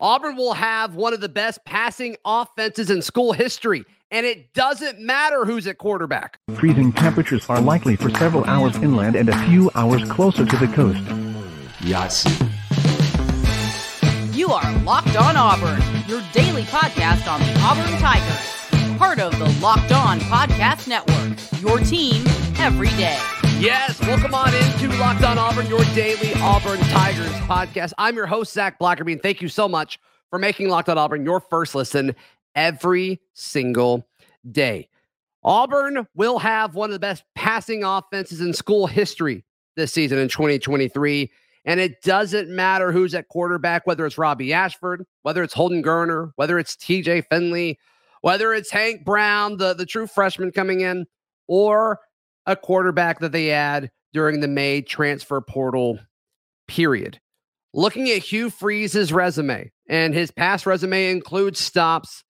Auburn will have one of the best passing offenses in school history, and it doesn't matter who's at quarterback. Freezing temperatures are likely for several hours inland and a few hours closer to the coast. Yes. You are Locked On Auburn, your daily podcast on the Auburn Tigers. Part of the Locked On Podcast Network, your team every day. Yes, welcome on into Locked On Auburn, your daily Auburn Tigers podcast. I'm your host, Zach Blackerby, thank you so much for making Locked On Auburn your first listen every single day. Auburn will have one of the best passing offenses in school history this season in 2023. And it doesn't matter who's at quarterback, whether it's Robbie Ashford, whether it's Holden Geriner, whether it's TJ Finley, whether it's Hank Brown, the, the true freshman coming in, or a quarterback that they add during the May transfer portal period. Looking at Hugh Freeze's resume, and his past resume includes stops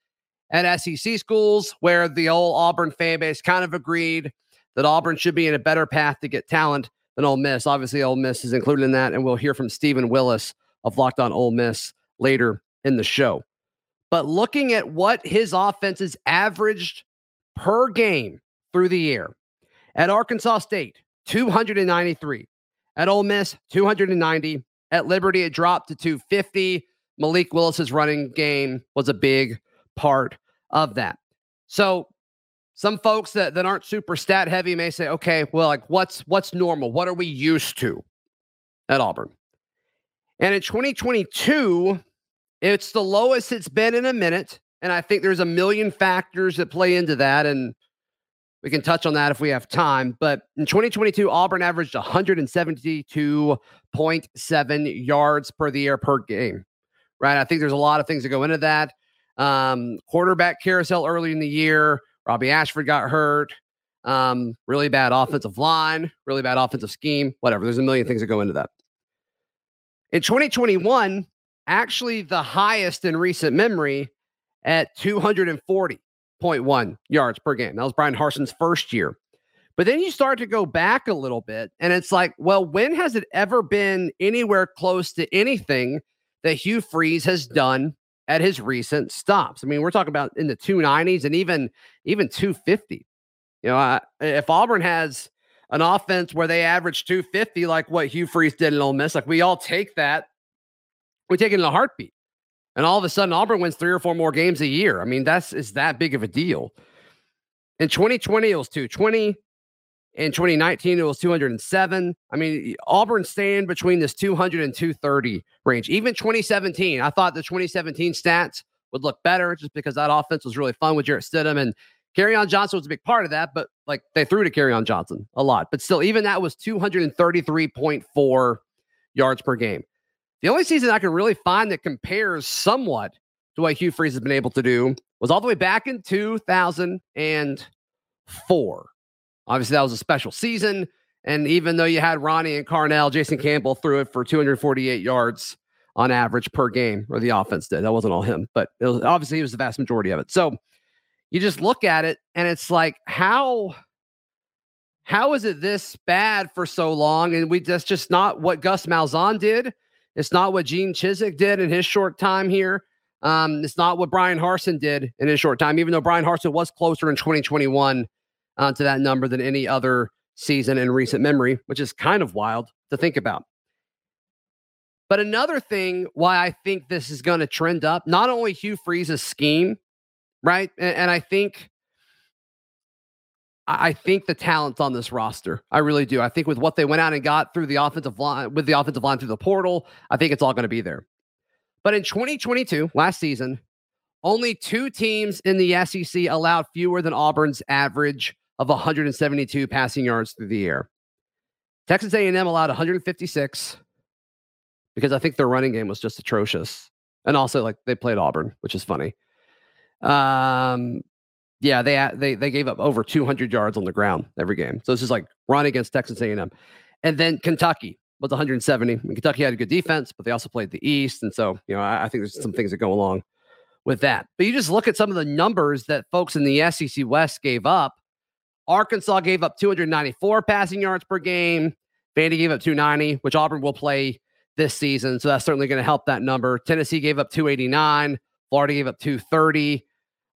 at SEC schools where the old Auburn fan base kind of agreed that Auburn should be in a better path to get talent than Ole Miss. Obviously, Ole Miss is included in that, and we'll hear from Stephen Willis of Locked On Ole Miss later in the show. But looking at what his offenses averaged per game through the year, at Arkansas State, 293. At Ole Miss, 290. At Liberty, it dropped to 250. Malik Willis's running game was a big part of that. So some folks that, that aren't super stat heavy may say, okay, well, like what's what's normal? What are we used to at Auburn? And in 2022, it's the lowest it's been in a minute. And I think there's a million factors that play into that. And we can touch on that if we have time. But in 2022, Auburn averaged 172.7 yards per the year per game. Right. I think there's a lot of things that go into that. Um, quarterback carousel early in the year. Robbie Ashford got hurt. Um, really bad offensive line, really bad offensive scheme, whatever. There's a million things that go into that. In 2021, actually the highest in recent memory at 240.1 yards per game. That was Bryan Harsin's first year. But then you start to go back a little bit, and it's like, well, when has it ever been anywhere close to anything that Hugh Freeze has done at his recent stops. I mean, we're talking about in the 290s and even even 250. You know, I, if Auburn has an offense where they average 250, like what Hugh Freeze did in Ole Miss, like we all take that, we take it in a heartbeat. And all of a sudden, Auburn wins three or four more games a year. I mean, that's is that big of a deal. In 2020, it was 220. In 2019, it was 207. I mean, Auburn staying between this 200 and 230 range. Even 2017, I thought the 2017 stats would look better just because that offense was really fun with Jarrett Stidham and Kerryon Johnson was a big part of that, but like they threw to Kerryon Johnson a lot. But still, even that was 233.4 yards per game. The only season I can really find that compares somewhat to what Hugh Freeze has been able to do was all the way back in 2004. Obviously, that was a special season. And even though you had Ronnie and Carnell, Jason Campbell threw it for 248 yards on average per game, or the offense did. That wasn't all him, but it was obviously it was the vast majority of it. So you just look at it and it's like, how how is it this bad for so long? And we that's just not what Gus Malzahn did. It's not what Gene Chizik did in his short time here. Um, it's not what Bryan Harsin did in his short time, even though Bryan Harsin was closer in 2021 uh, to that number than any other season in recent memory, which is kind of wild to think about. But another thing why I think this is going to trend up, not only Hugh Freeze's scheme, right? And, and, I think I think the talent's on this roster. I really do. I think with what they went out and got through the offensive line, with the offensive line through the portal, I think it's all going to be there. But in 2022, last season, only two teams in the SEC allowed fewer than Auburn's average of 172 passing yards through the air. Texas A&M allowed 156 because I think their running game was just atrocious, and also like they played Auburn, which is funny. Um, yeah, they they they gave up over 200 yards on the ground every game. So this is like run against Texas A&M, and then Kentucky was 170. I mean, Kentucky had a good defense, but they also played the East, and so you know I, I think there's some things that go along with that. But you just look at some of the numbers that folks in the SEC West gave up Arkansas gave up 294 passing yards per game. Vandy gave up 290, which Auburn will play this season. So that's certainly going to help that number. Tennessee gave up 289, Florida gave up 230.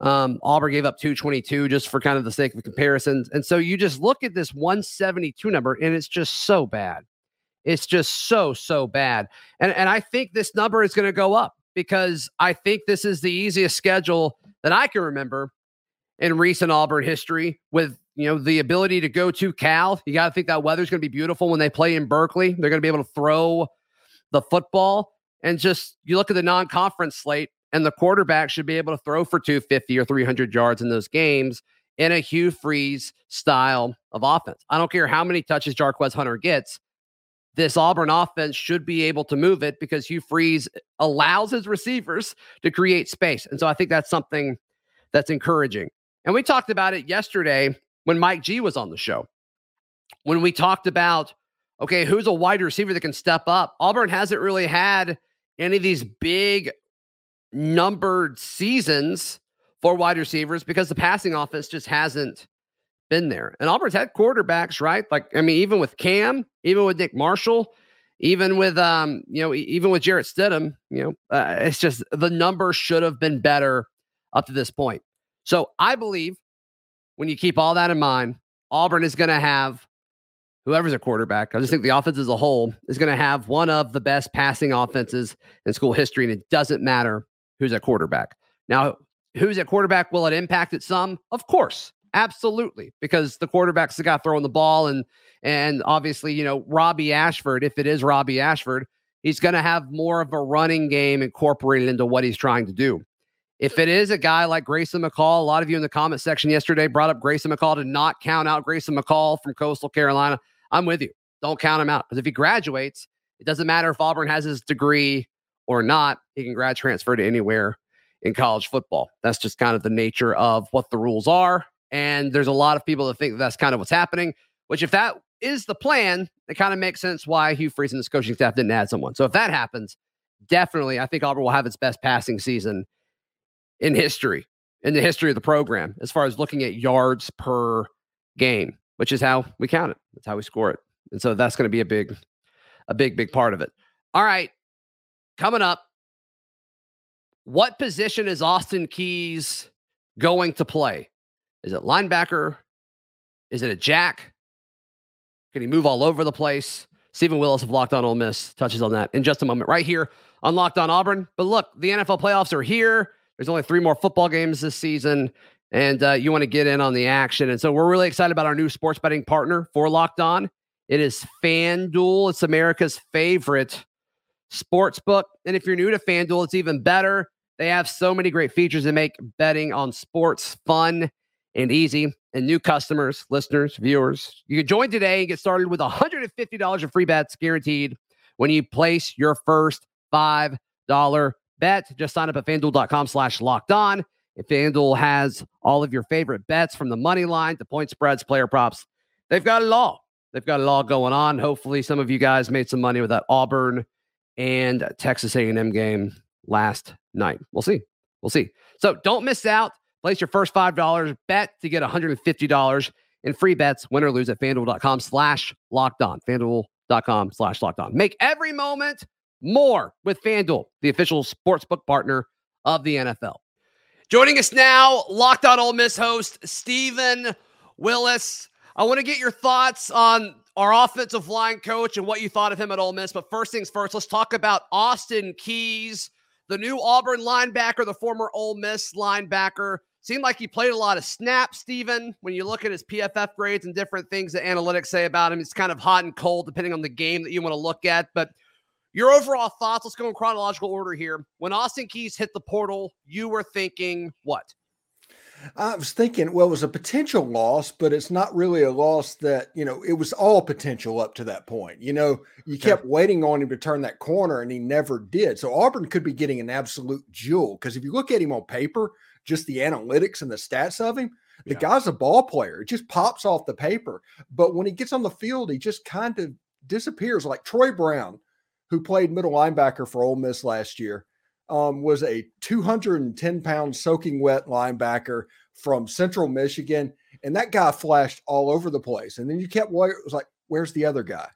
Um, Auburn gave up 222 just for kind of the sake of comparisons. And so you just look at this 172 number and it's just so bad. It's just so, so bad. And, and I think this number is going to go up because I think this is the easiest schedule that I can remember in recent Auburn history with you know the ability to go to Cal. You got to think that weather's going to be beautiful when they play in Berkeley. They're going to be able to throw the football and just you look at the non-conference slate and the quarterback should be able to throw for 250 or 300 yards in those games in a Hugh Freeze style of offense. I don't care how many touches Jarquez Hunter gets. This Auburn offense should be able to move it because Hugh Freeze allows his receivers to create space. And so I think that's something that's encouraging. And we talked about it yesterday when Mike G was on the show. When we talked about, okay, who's a wide receiver that can step up? Auburn hasn't really had any of these big numbered seasons for wide receivers because the passing offense just hasn't been there. And Auburn's had quarterbacks, right? Like, I mean, even with Cam, even with Nick Marshall, even with um, you know, even with Jarrett Stidham, you know, uh, it's just the number should have been better up to this point. So I believe when you keep all that in mind, Auburn is going to have whoever's a quarterback. I just think the offense as a whole is going to have one of the best passing offenses in school history, and it doesn't matter who's at quarterback. Now, who's at quarterback? Will it impact it some? Of course, absolutely, because the quarterback's the guy throwing the ball, and and obviously, you know, Robbie Ashford, if it is Robbie Ashford, he's going to have more of a running game incorporated into what he's trying to do. If it is a guy like Grayson McCall, a lot of you in the comment section yesterday brought up Grayson McCall to not count out Grayson McCall from Coastal Carolina. I'm with you. Don't count him out because if he graduates, it doesn't matter if Auburn has his degree or not, he can grad transfer to anywhere in college football. That's just kind of the nature of what the rules are. And there's a lot of people that think that that's kind of what's happening, which, if that is the plan, it kind of makes sense why Hugh Freeze and the coaching staff didn't add someone. So if that happens, definitely, I think Auburn will have its best passing season in history, in the history of the program, as far as looking at yards per game, which is how we count it. That's how we score it. And so that's going to be a big, a big, big part of it. All right. Coming up, what position is Austin Keys going to play? Is it linebacker? Is it a jack? Can he move all over the place? Stephen Willis of Locked On Ole Miss touches on that in just a moment, right here on Locked On Auburn. But look, the NFL playoffs are here. There's only three more football games this season, and uh, you want to get in on the action. And so we're really excited about our new sports betting partner for Locked On. It is FanDuel. It's America's favorite sports book. And if you're new to FanDuel, it's even better. They have so many great features that make betting on sports fun and easy. And new customers, listeners, viewers, you can join today and get started with $150 of free bets guaranteed when you place your first $5 bet. Just sign up at fanduel.com slash locked on. If FanDuel has all of your favorite bets from the money line to point spreads, player props, they've got it all. They've got it all going on. Hopefully, some of you guys made some money with that Auburn and Texas A&M game last night. We'll see. We'll see. So don't miss out. Place your first $5 bet to get $150 in free bets, win or lose at fanduel.com slash locked on. Fanduel.com slash locked on. Make every moment more with FanDuel, the official sportsbook partner of the NFL. Joining us now, Locked On Ole Miss host Stephen Willis. I want to get your thoughts on our offensive line coach and what you thought of him at Ole Miss. But first things first, let's talk about Austin Keys, the new Auburn linebacker, the former Ole Miss linebacker. Seemed like he played a lot of snaps, Stephen. When you look at his PFF grades and different things that analytics say about him, it's kind of hot and cold depending on the game that you want to look at. But your overall thoughts, let's go in chronological order here. When Austin Keys hit the portal, you were thinking what? I was thinking, well, it was a potential loss, but it's not really a loss that, you know, it was all potential up to that point. You know, you kept waiting on him to turn that corner and he never did. So Auburn could be getting an absolute jewel because if you look at him on paper, just the analytics and the stats of him, the yeah. guy's a ball player. It just pops off the paper. But when he gets on the field, he just kind of disappears like Troy Brown who played middle linebacker for Ole Miss last year, um, was a 210 pound soaking wet linebacker from Central Michigan, and that guy flashed all over the place. And then you kept it was like, where's the other guy?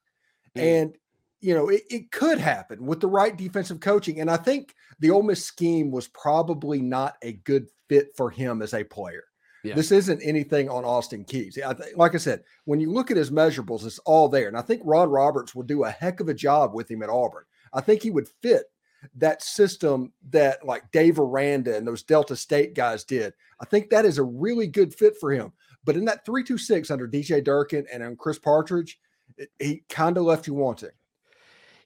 Mm. And you know, it, it could happen with the right defensive coaching. And I think the Ole Miss scheme was probably not a good fit for him as a player. Yeah. This isn't anything on Austin Keys. I th- like I said, when you look at his measurables, it's all there. And I think Ron Roberts will do a heck of a job with him at Auburn. I think he would fit that system that like Dave Aranda and those Delta State guys did. I think that is a really good fit for him. But in that 326 under DJ Durkin and on Chris Partridge, it, he kind of left you wanting.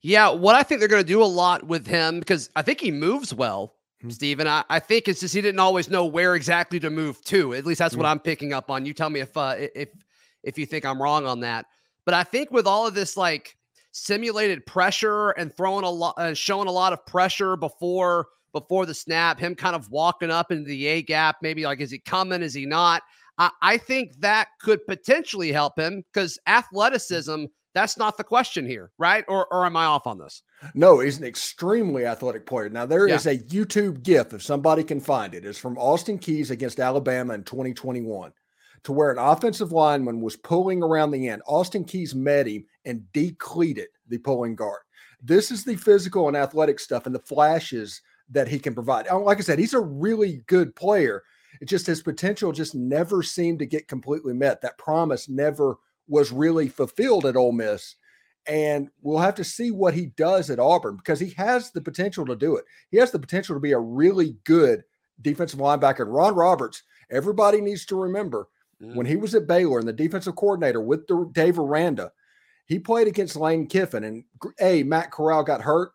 Yeah, what I think they're going to do a lot with him because I think he moves well, mm-hmm. Stephen. I, I think it's just he didn't always know where exactly to move to. At least that's mm-hmm. what I'm picking up on. You tell me if uh, if if you think I'm wrong on that. But I think with all of this like simulated pressure and throwing a lot, uh, showing a lot of pressure before before the snap, him kind of walking up into the A gap, maybe like is he coming, is he not? I, I think that could potentially help him because athleticism that's not the question here, right? Or, or am I off on this? No, he's an extremely athletic player. Now, there yeah. is a YouTube GIF, if somebody can find it, it's from Austin Keys against Alabama in 2021, to where an offensive lineman was pulling around the end. Austin Keys met him and decleated the pulling guard. This is the physical and athletic stuff and the flashes that he can provide. Like I said, he's a really good player. It just his potential just never seemed to get completely met. That promise never was really fulfilled at Ole Miss. And we'll have to see what he does at Auburn because he has the potential to do it. He has the potential to be a really good defensive linebacker. And Ron Roberts, everybody needs to remember when mm. he was at Baylor and the defensive coordinator with the, Dave Aranda, he played against Lane Kiffin. And A, Matt Corral got hurt.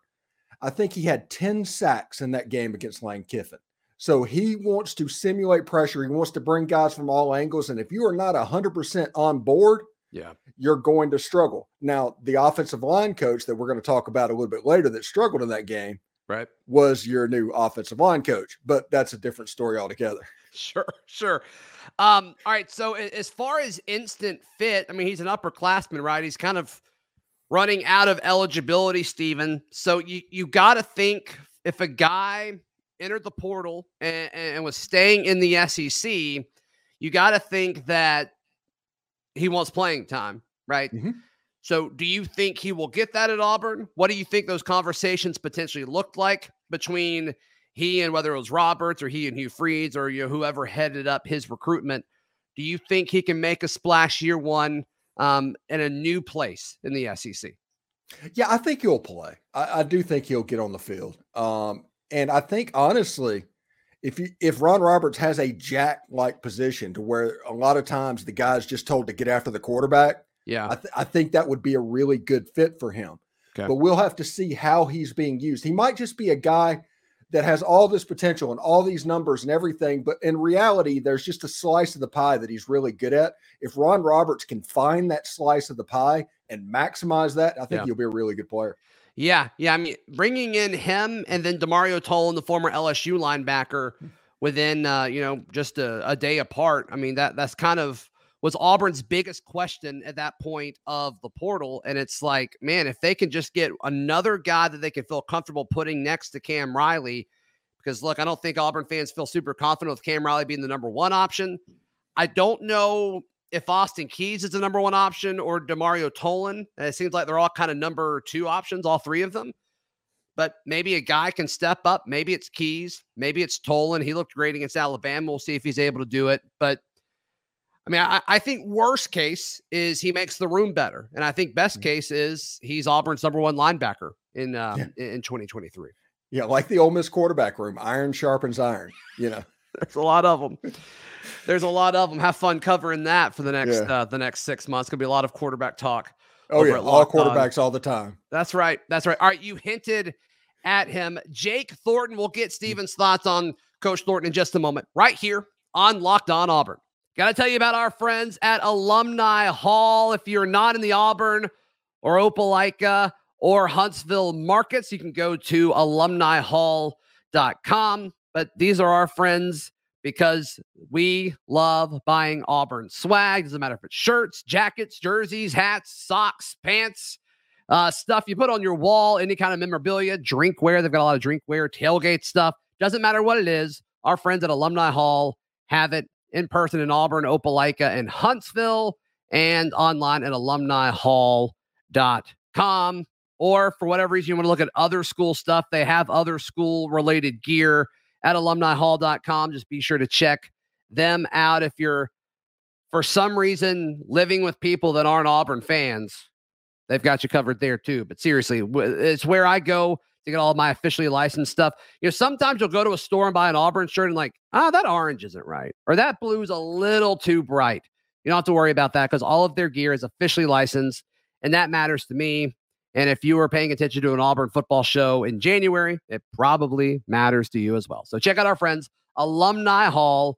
I think he had 10 sacks in that game against Lane Kiffin. So he wants to simulate pressure. He wants to bring guys from all angles. And if you are not 100% on board, yeah, you're going to struggle. Now, the offensive line coach that we're going to talk about a little bit later that struggled in that game, right, was your new offensive line coach, but that's a different story altogether. Sure, sure. Um, all right. So as far as instant fit, I mean, he's an upperclassman, right? He's kind of running out of eligibility, Stephen. So you you got to think if a guy entered the portal and, and was staying in the SEC, you got to think that he wants playing time, right? Mm-hmm. So, do you think he will get that at Auburn? What do you think those conversations potentially looked like between he and whether it was Roberts or he and Hugh Freeze or you know, whoever headed up his recruitment? Do you think he can make a splash year one um, in a new place in the SEC? Yeah, I think he'll play. I, I do think he'll get on the field. Um, and I think honestly, if you if Ron Roberts has a jack like position to where a lot of times the guy's just told to get after the quarterback, yeah, I, th- I think that would be a really good fit for him. Okay. But we'll have to see how he's being used. He might just be a guy that has all this potential and all these numbers and everything, but in reality, there's just a slice of the pie that he's really good at. If Ron Roberts can find that slice of the pie and maximize that, I think yeah. he'll be a really good player. Yeah, yeah. I mean, bringing in him and then Demario Tolan, the former LSU linebacker, hmm. within uh, you know just a, a, day apart. I mean that that's kind of was Auburn's biggest question at that point of the portal, and it's like, man, if they can just get another guy that they can feel comfortable putting next to Cam Riley, because look, I don't think Auburn fans feel super confident with Cam Riley being the number one option. I don't know if Austin Keys is the number one option or Demario Tolan. It seems like they're all kind of number two options, all three of them. But maybe a guy can step up. Maybe it's Keys. Maybe it's Tolan. He looked great against Alabama. We'll see if he's able to do it. But I mean, I, I think worst case is he makes the room better, and I think best mm-hmm. case is he's Auburn's number one linebacker in uh, yeah. in 2023. Yeah, like the Ole Miss quarterback room, iron sharpens iron. You know, there's a lot of them. There's a lot of them. Have fun covering that for the next yeah. uh, the next six months. Gonna be a lot of quarterback talk. Oh yeah, all quarterbacks all the time. That's right. That's right. All right, you hinted at him. Jake Thornton. We'll get Steven's thoughts on Coach Thornton in just a moment. Right here on Locked On Auburn. Got to tell you about our friends at Alumni Hall. If you're not in the Auburn or Opelika or Huntsville markets, you can go to alumnihall.com. But these are our friends because we love buying Auburn swag. Doesn't matter if it's shirts, jackets, jerseys, hats, socks, pants, uh, stuff you put on your wall, any kind of memorabilia, drinkware. They've got a lot of drinkware, tailgate stuff. Doesn't matter what it is. Our friends at Alumni Hall have it in person in Auburn, Opelika, and Huntsville, and online at alumnihall.com. or for whatever reason you want to look at other school stuff, they have other school related gear at alumnihall.com. Just be sure to check them out if you're for some reason living with people that aren't Auburn fans. They've got you covered there too. But seriously, it's where I go to get all my officially licensed stuff. You know, sometimes you'll go to a store and buy an Auburn shirt and like, ah, oh, that orange isn't right, or that blue is a little too bright. You don't have to worry about that because all of their gear is officially licensed, and that matters to me. And if you were paying attention to an Auburn football show in January, it probably matters to you as well. So check out our friends, alumnihall.com.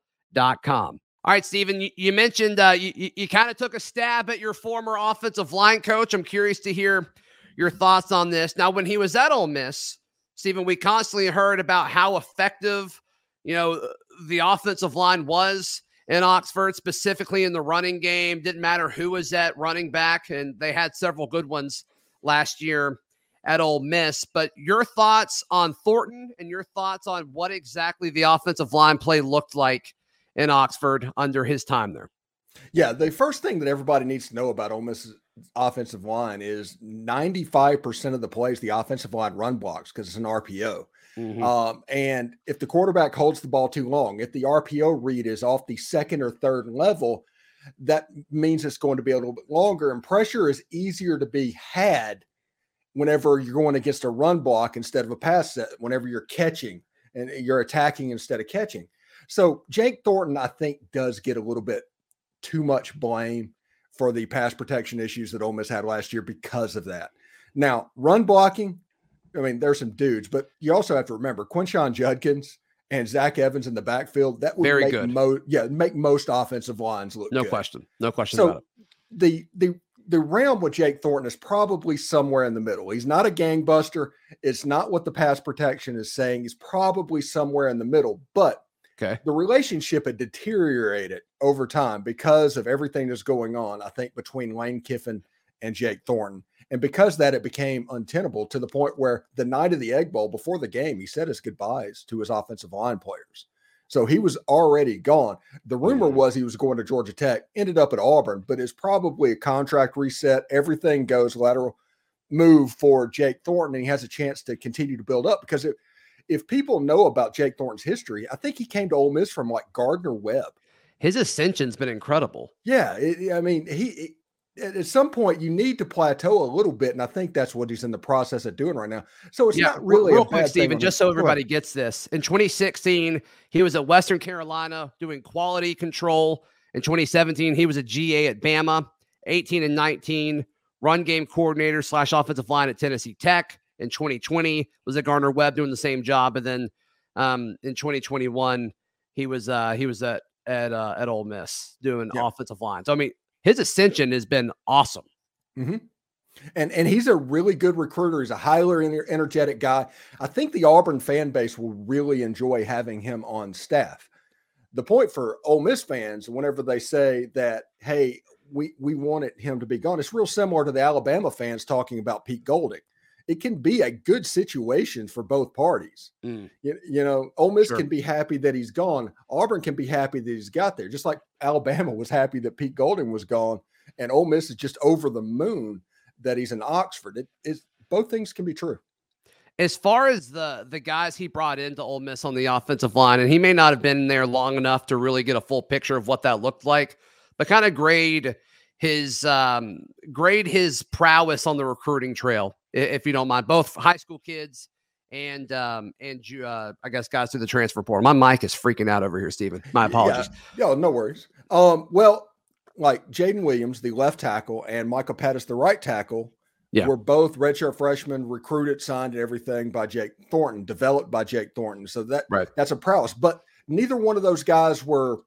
All right, Stephen, you, you mentioned uh, you, you, you kind of took a stab at your former offensive line coach. I'm curious to hear your thoughts on this. Now, when he was at Ole Miss, Stephen, we constantly heard about how effective, you know, the offensive line was in Oxford, specifically in the running game. Didn't matter who was at running back, and they had several good ones last year at Ole Miss. But your thoughts on Thornton and your thoughts on what exactly the offensive line play looked like in Oxford under his time there. Yeah, the first thing that everybody needs to know about Ole Miss offensive line is 95% of the plays the offensive line run blocks because it's an RPO. Mm-hmm. Um, and if the quarterback holds the ball too long, if the RPO read is off the second or third level, that means it's going to be a little bit longer. And pressure is easier to be had whenever you're going against a run block instead of a pass set, whenever you're catching and you're attacking instead of catching. So Jake Thornton, I think, does get a little bit too much blame for the pass protection issues that Ole Miss had last year because of that. Now, run blocking, I mean, there's some dudes, but you also have to remember Quinshon Judkins and Zach Evans in the backfield. That would very make good. Mo- yeah, make most offensive lines look no good. question, no question so about it. The the the realm with Jake Thornton is probably somewhere in the middle. He's not a gangbuster. It's not what the pass protection is saying. He's probably somewhere in the middle, but Okay. The relationship had deteriorated over time because of everything that's going on, I think, between Lane Kiffin and Jake Thornton. And because that, it became untenable to the point where the night of the Egg Bowl, before the game, he said his goodbyes to his offensive line players. So he was already gone. The rumor was he was going to Georgia Tech, ended up at Auburn, but it's probably a contract reset. Everything goes lateral move for Jake Thornton, and he has a chance to continue to build up because it, if people know about Jake Thornton's history, I think he came to Ole Miss from like Gardner Webb. His ascension's been incredible. Yeah, it, I mean, he it, at some point you need to plateau a little bit, and I think that's what he's in the process of doing right now. So it's yeah, not really real quick, Stephen. Just so everybody gets this, in 2016 he was at Western Carolina doing quality control. In 2017 he was a GA at Bama. 18 and 19 run game coordinator slash offensive line at Tennessee Tech in 2020 was at Gardner Webb doing the same job, and then um, in 2021 he was uh, he was at at uh, at Ole Miss doing yeah. offensive line. So I mean, his ascension has been awesome. Mm-hmm. And and he's a really good recruiter. He's a highly energetic guy. I think the Auburn fan base will really enjoy having him on staff. The point for Ole Miss fans, whenever they say that, hey, we we wanted him to be gone, it's real similar to the Alabama fans talking about Pete Golding it can be a good situation for both parties. Mm. You, you, know, Ole Miss sure. can be happy that he's gone. Auburn can be happy that he's got there, just like Alabama was happy that Pete Golding was gone, and Ole Miss is just over the moon that he's in Oxford. It is both things can be true. As far as the the guys he brought into Ole Miss on the offensive line, and he may not have been there long enough to really get a full picture of what that looked like, but kind of grade his um, grade his prowess on the recruiting trail if you don't mind. Both high school kids and um and uh I guess guys through the transfer portal. My mic is freaking out over here, Stephen. My apologies. Yeah, no worries. Um, well, like Jaden Williams, the left tackle, and Micah Pettus, the right tackle, yeah. were both redshirt freshmen, recruited, signed, and everything by Jake Thornton, developed by Jake Thornton. So that right. that's a prowess. But neither one of those guys were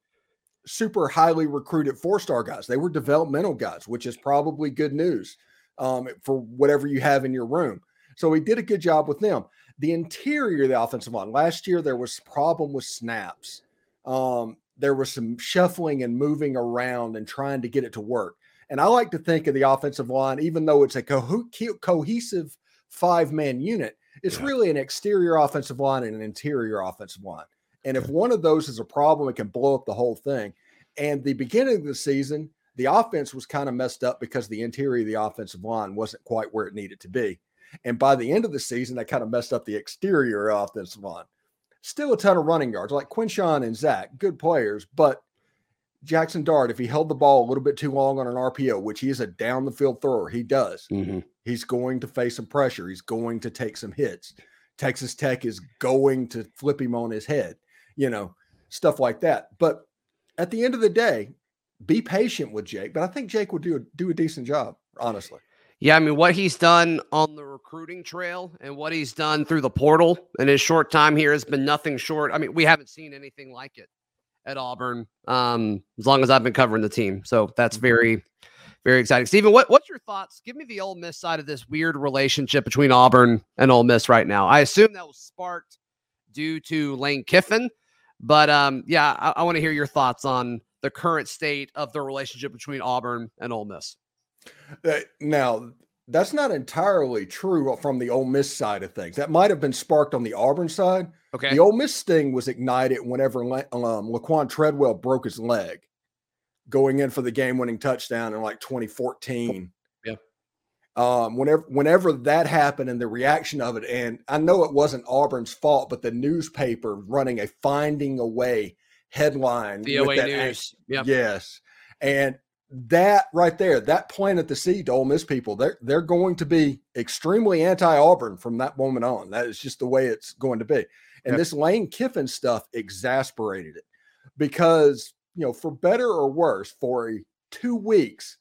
super highly recruited four star guys. They were developmental guys, which is probably good news um, for whatever you have in your room. So he did a good job with them. The interior of the offensive line last year, there was a problem with snaps. Um, there was some shuffling and moving around and trying to get it to work. And I like to think of the offensive line, even though it's a co- cohesive five man unit, it's yeah. really an exterior offensive line and an interior offensive line. And if one of those is a problem, it can blow up the whole thing. And the beginning of the season, the offense was kind of messed up because the interior of the offensive line wasn't quite where it needed to be. And by the end of the season, they kind of messed up the exterior offensive line. Still a ton of running yards, like Quinshon and Zach, good players, but Jackson Dart, if he held the ball a little bit too long on an RPO, which he is a down the field thrower, he does, Mhm. he's going to face some pressure. He's going to take some hits. Texas Tech is going to flip him on his head, you know, stuff like that. But at the end of the day, be patient with Jake. But I think Jake would do a, do a decent job, honestly. Yeah, I mean, what he's done on the recruiting trail and what he's done through the portal in his short time here has been nothing short. I mean, we haven't seen anything like it at Auburn um, as long as I've been covering the team. So that's very, very exciting. Stephen, what, what's your thoughts? Give me the Ole Miss side of this weird relationship between Auburn and Ole Miss right now. I assume that was sparked due to Lane Kiffin, but um, yeah, I, I want to hear your thoughts on the current state of the relationship between Auburn and Ole Miss. Uh, now, that's not entirely true from the Ole Miss side of things. That might have been sparked on the Auburn side. Okay. The Ole Miss sting was ignited whenever um, Laquon Treadwell broke his leg going in for the game-winning touchdown in like 2014. Yeah. Um, whenever whenever that happened and the reaction of it, and I know it wasn't Auburn's fault, but the newspaper running a finding a way headline. that News. Yeah. Yes. And that right there, that point at the seed to Ole Miss people. They're they're going to be extremely anti-Auburn from that moment on. That is just the way it's going to be. And Yep. this Lane Kiffin stuff exasperated it because you know, for better or worse, for a, two weeks,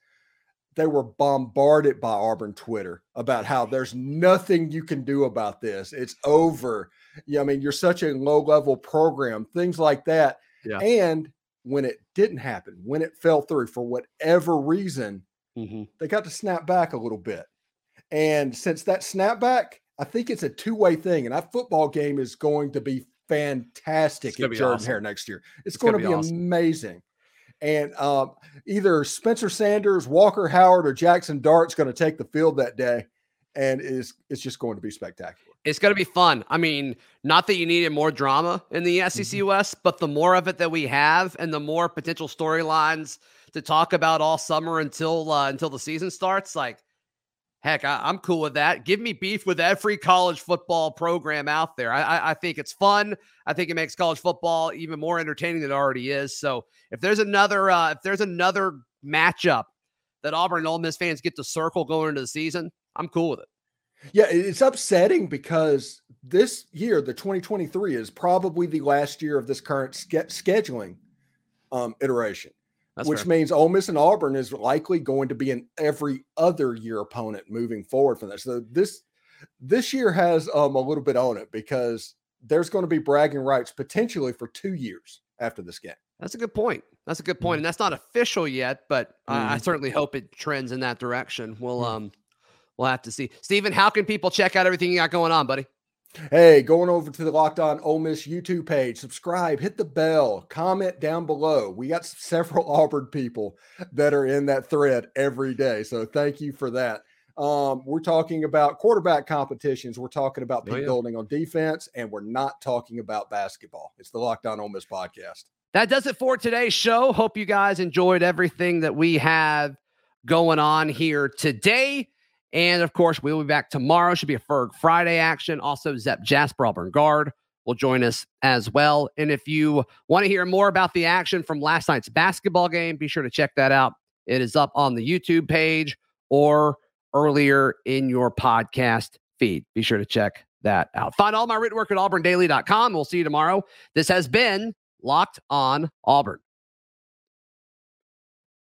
they were bombarded by Auburn Twitter about how there's nothing you can do about this. It's over. Yeah, I mean, you're such a low-level program, things like that. Yeah. And when it didn't happen, when it fell through for whatever reason, hmm they got to snap back a little bit. And since that snapback, I think it's a two-way thing. And that football game is going to be fantastic at Jordan awesome. Hare next year. It's, It's going gonna be be, awesome. amazing. And um, either Spencer Sanders, Walker Howard, or Jackson Dart's going to take the field that day, and is it's just going to be spectacular. It's going to be fun. I mean, not that you needed more drama in the SEC Mm-hmm. West, but the more of it that we have, and the more potential storylines to talk about all summer until uh, until the season starts, like heck, I, I'm cool with that. Give me beef with every college football program out there. I, I, I think it's fun. I think it makes college football even more entertaining than it already is. So if there's another uh, if there's another matchup that Auburn and Ole Miss fans get to circle going into the season, I'm cool with it. Yeah, it's upsetting because this year, the 2023, is probably the last year of this current ske- scheduling um, iteration, That's which fair. means Ole Miss and Auburn is likely going to be an every other year opponent moving forward from this. So this this year has um, a little bit on it because there's going to be bragging rights potentially for two years after this game. That's a good point. That's a good point, and that's not official yet, but I, I certainly hope it trends in that direction. We'll Mhm. um, we'll have to see. Stephen, how can people check out everything you got going on, buddy? Hey, going over to the Locked On Ole Miss YouTube page, subscribe, hit the bell, comment down below. We got several Auburn people that are in that thread every day. So thank you for that. Um, we're talking about quarterback competitions. We're talking about Oh, yeah. Golding on defense, and we're not talking about basketball. It's the Locked On Ole Miss podcast. That does it for today's show. Hope you guys enjoyed everything that we have going on here today. And of course, we'll be back tomorrow. Should be a Ferg Friday action. Also, Zep Jasper Auburn Guard will join us as well. And if you want to hear more about the action from last night's basketball game, be sure to check that out. It is up on the YouTube page or earlier in your podcast feed. Be sure to check that out. Find all my written work at auburndaily.com. We'll see you tomorrow. This has been Locked on Auburn.